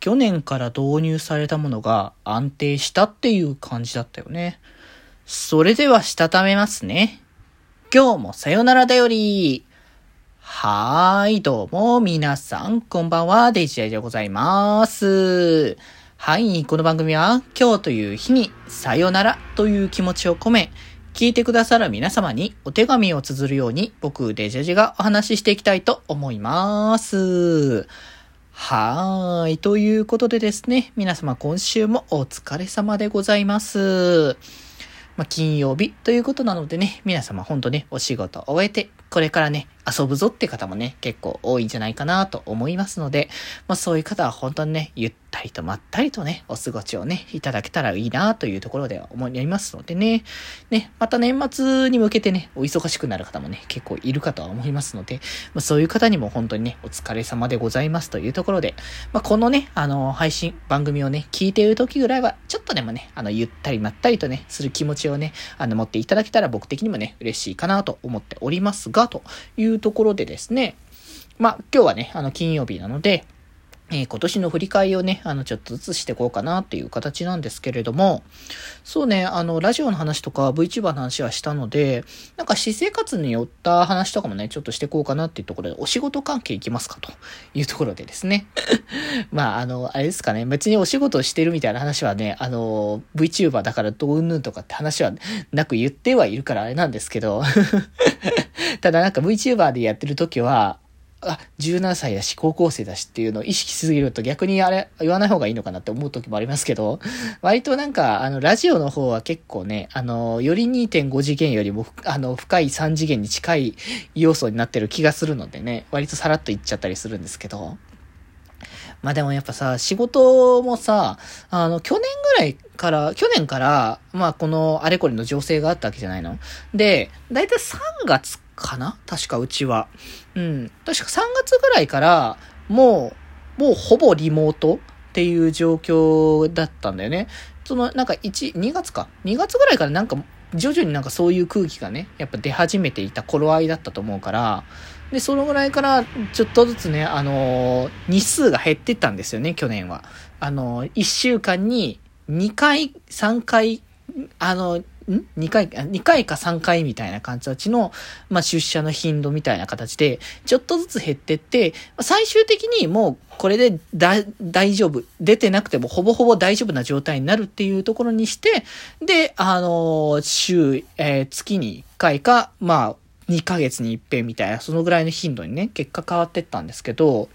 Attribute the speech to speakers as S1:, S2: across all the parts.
S1: 去年から導入されたものが安定したっていう感じだったよね。それではしたためますね。今日もさよならだより。はーい、どうも、皆さん、こんばんは、デジェイでございます。はい、この番組は、今日という日に、さよならという気持ちを込め、聞いてくださる皆様にお手紙を綴るように、僕、デジェジがお話ししていきたいと思います。はーい。ということでですね、皆様今週もお疲れ様でございます。まあ、金曜日ということなのでね、皆様ほんとね、お仕事終えて、これからね、遊ぶぞって方もね、結構多いんじゃないかなと思いますので、まあそういう方は本当にね、ゆったりとまったりとね、お過ごしをね、いただけたらいいなというところでは思いますのでね、ね、また年末に向けてね、お忙しくなる方もね、結構いるかとは思いますので、まあそういう方にも本当にね、お疲れ様でございますというところで、まあこのね、あの、配信、番組をね、聞いている時ぐらいは、ちょっとでもね、あの、ゆったりまったりとね、する気持ちをね、あの、持っていただけたら僕的にもね、嬉しいかなと思っておりますが、というところでですね、まあ、今日はね、あの、金曜日なので、えー、今年の振り返りをね、あの、ちょっとずつしていこうかなっていう形なんですけれども、そうね、あの、ラジオの話とか VTuber の話はしたので、なんか私生活によった話とかもね、ちょっとしていこうかなっていうところで、お仕事関係いきますかというところでですね。まあ、あの、あれですかね、別にお仕事してるみたいな話はね、あの、VTuber だからどううんぬんとかって話はなく言ってはいるからあれなんですけど、ただなんか VTuber でやってる時は、あ、17歳だし、高校生だしっていうのを意識しすぎると逆にあれ、言わない方がいいのかなって思う時もありますけど、割となんか、あの、ラジオの方は結構ね、あの、より2.5次元よりも、あの、深い3次元に近い要素になってる気がするのでね、割とさらっと言っちゃったりするんですけど、まあでもやっぱさ、仕事もさ、あの、去年ぐらいから、去年から、まあこのあれこれの情勢があったわけじゃないの。で、だいたい3月かな？確かうちは。うん。確か3月ぐらいから、もう、もうほぼリモートっていう状況だったんだよね。その、なんか1、2月か？2月ぐらいからなんか、徐々になんかそういう空気がね、やっぱ出始めていた頃合いだったと思うから、で、そのぐらいから、ちょっとずつね、あのー、日数が減ってったんですよね、去年は。あのー、1週間に2回、3回、あのー、ん ?2 回、2回か3回みたいな感じの、まあ、出社の頻度みたいな形で、ちょっとずつ減ってって、最終的にもうこれでだ大丈夫。出てなくてもほぼほぼ大丈夫な状態になるっていうところにして、で、あの週、えー、月に1回か、まあ、2ヶ月に一遍みたいな、そのぐらいの頻度にね、結果変わってったんですけど、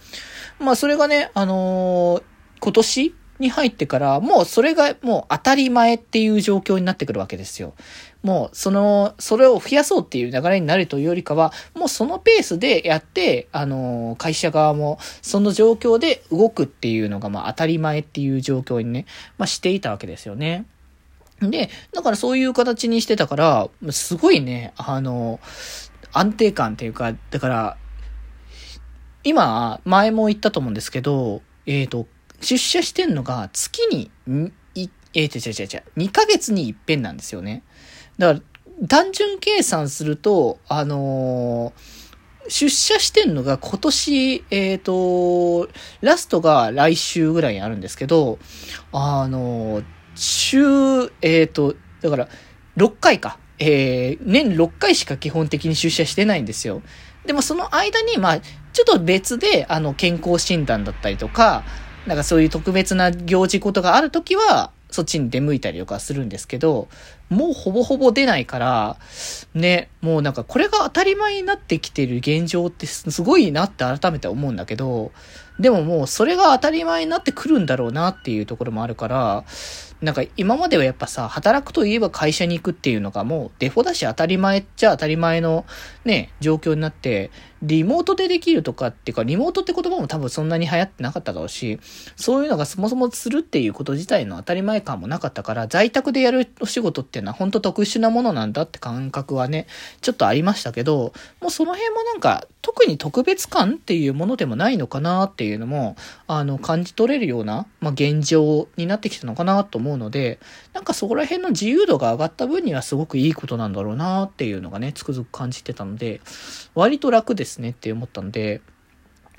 S1: まあそれがね、あのー、今年に入ってから、もうそれがもう当たり前っていう状況になってくるわけですよ。もう、その、それを増やそうっていう流れになるというよりかは、もうそのペースでやって、あのー、会社側もその状況で動くっていうのがまあ当たり前っていう状況にね、まあしていたわけですよね。で、だからそういう形にしてたから、すごいね、あの、安定感っていうか、だから、今、前も言ったと思うんですけど、えっ、ー、と、出社してんのが月に、い、えー、違う違う違う、2ヶ月に一遍なんですよね。だから、単純計算すると、あのー、出社してんのが今年、えっ、ー、と、ラストが来週ぐらいにあるんですけど、あの、週、えっ、ー、と、だから、6回か。えー、年6回しか基本的に出社してないんですよ。でもその間に、まあ、ちょっと別で、あの、健康診断だったりとか、なんかそういう特別な行事ことがあるときは、そっちに出向いたりとかするんですけど、もうほぼほぼ出ないから、ね、もうなんかこれが当たり前になってきてる現状ってすごいなって改めて思うんだけど、でももうそれが当たり前になってくるんだろうなっていうところもあるから、なんか今まではやっぱさ、働くといえば会社に行くっていうのがもうデフォだし当たり前っちゃ当たり前のね、状況になって、リモートでできるとかっていうか、リモートって言葉も多分そんなに流行ってなかっただろうし、そういうのがそもそもするっていうこと自体の当たり前感もなかったから、在宅でやるお仕事っていうのは本当特殊なものなんだって感覚はね、ちょっとありましたけど、もうその辺もなんか特に特別感っていうものでもないのかなっていうのも、あの、感じ取れるような、まあ、現状になってきたのかなと思ううので、なんかそこら辺の自由度が上がった分にはすごくいいことなんだろうなっていうのがね、つくづく感じてたので、割と楽ですねって思ったので、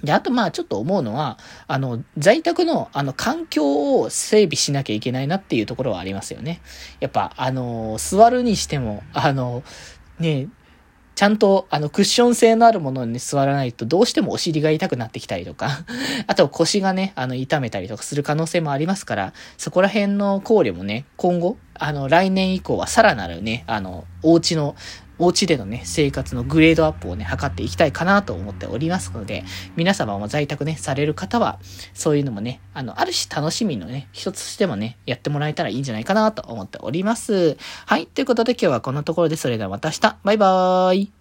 S1: で、あとまあちょっと思うのは、あの、在宅のあの環境を整備しなきゃいけないなっていうところはありますよね。やっぱ、あの、座るにしても、あの、ね、ちゃんと、あの、クッション性のあるものに座らないと、どうしてもお尻が痛くなってきたりとか、あと腰がね、あの、痛めたりとかする可能性もありますから、そこら辺の考慮もね、今後、あの、来年以降はさらなるね、あの、お家の、お家でのね、生活のグレードアップをね、測っていきたいかなと思っておりますので、皆様も在宅ね、される方は、そういうのもね、あの、ある種楽しみのね、一つとしてもね、やってもらえたらいいんじゃないかなと思っております。はい、ということで今日はこんなところで、それではまた明日、バイバーイ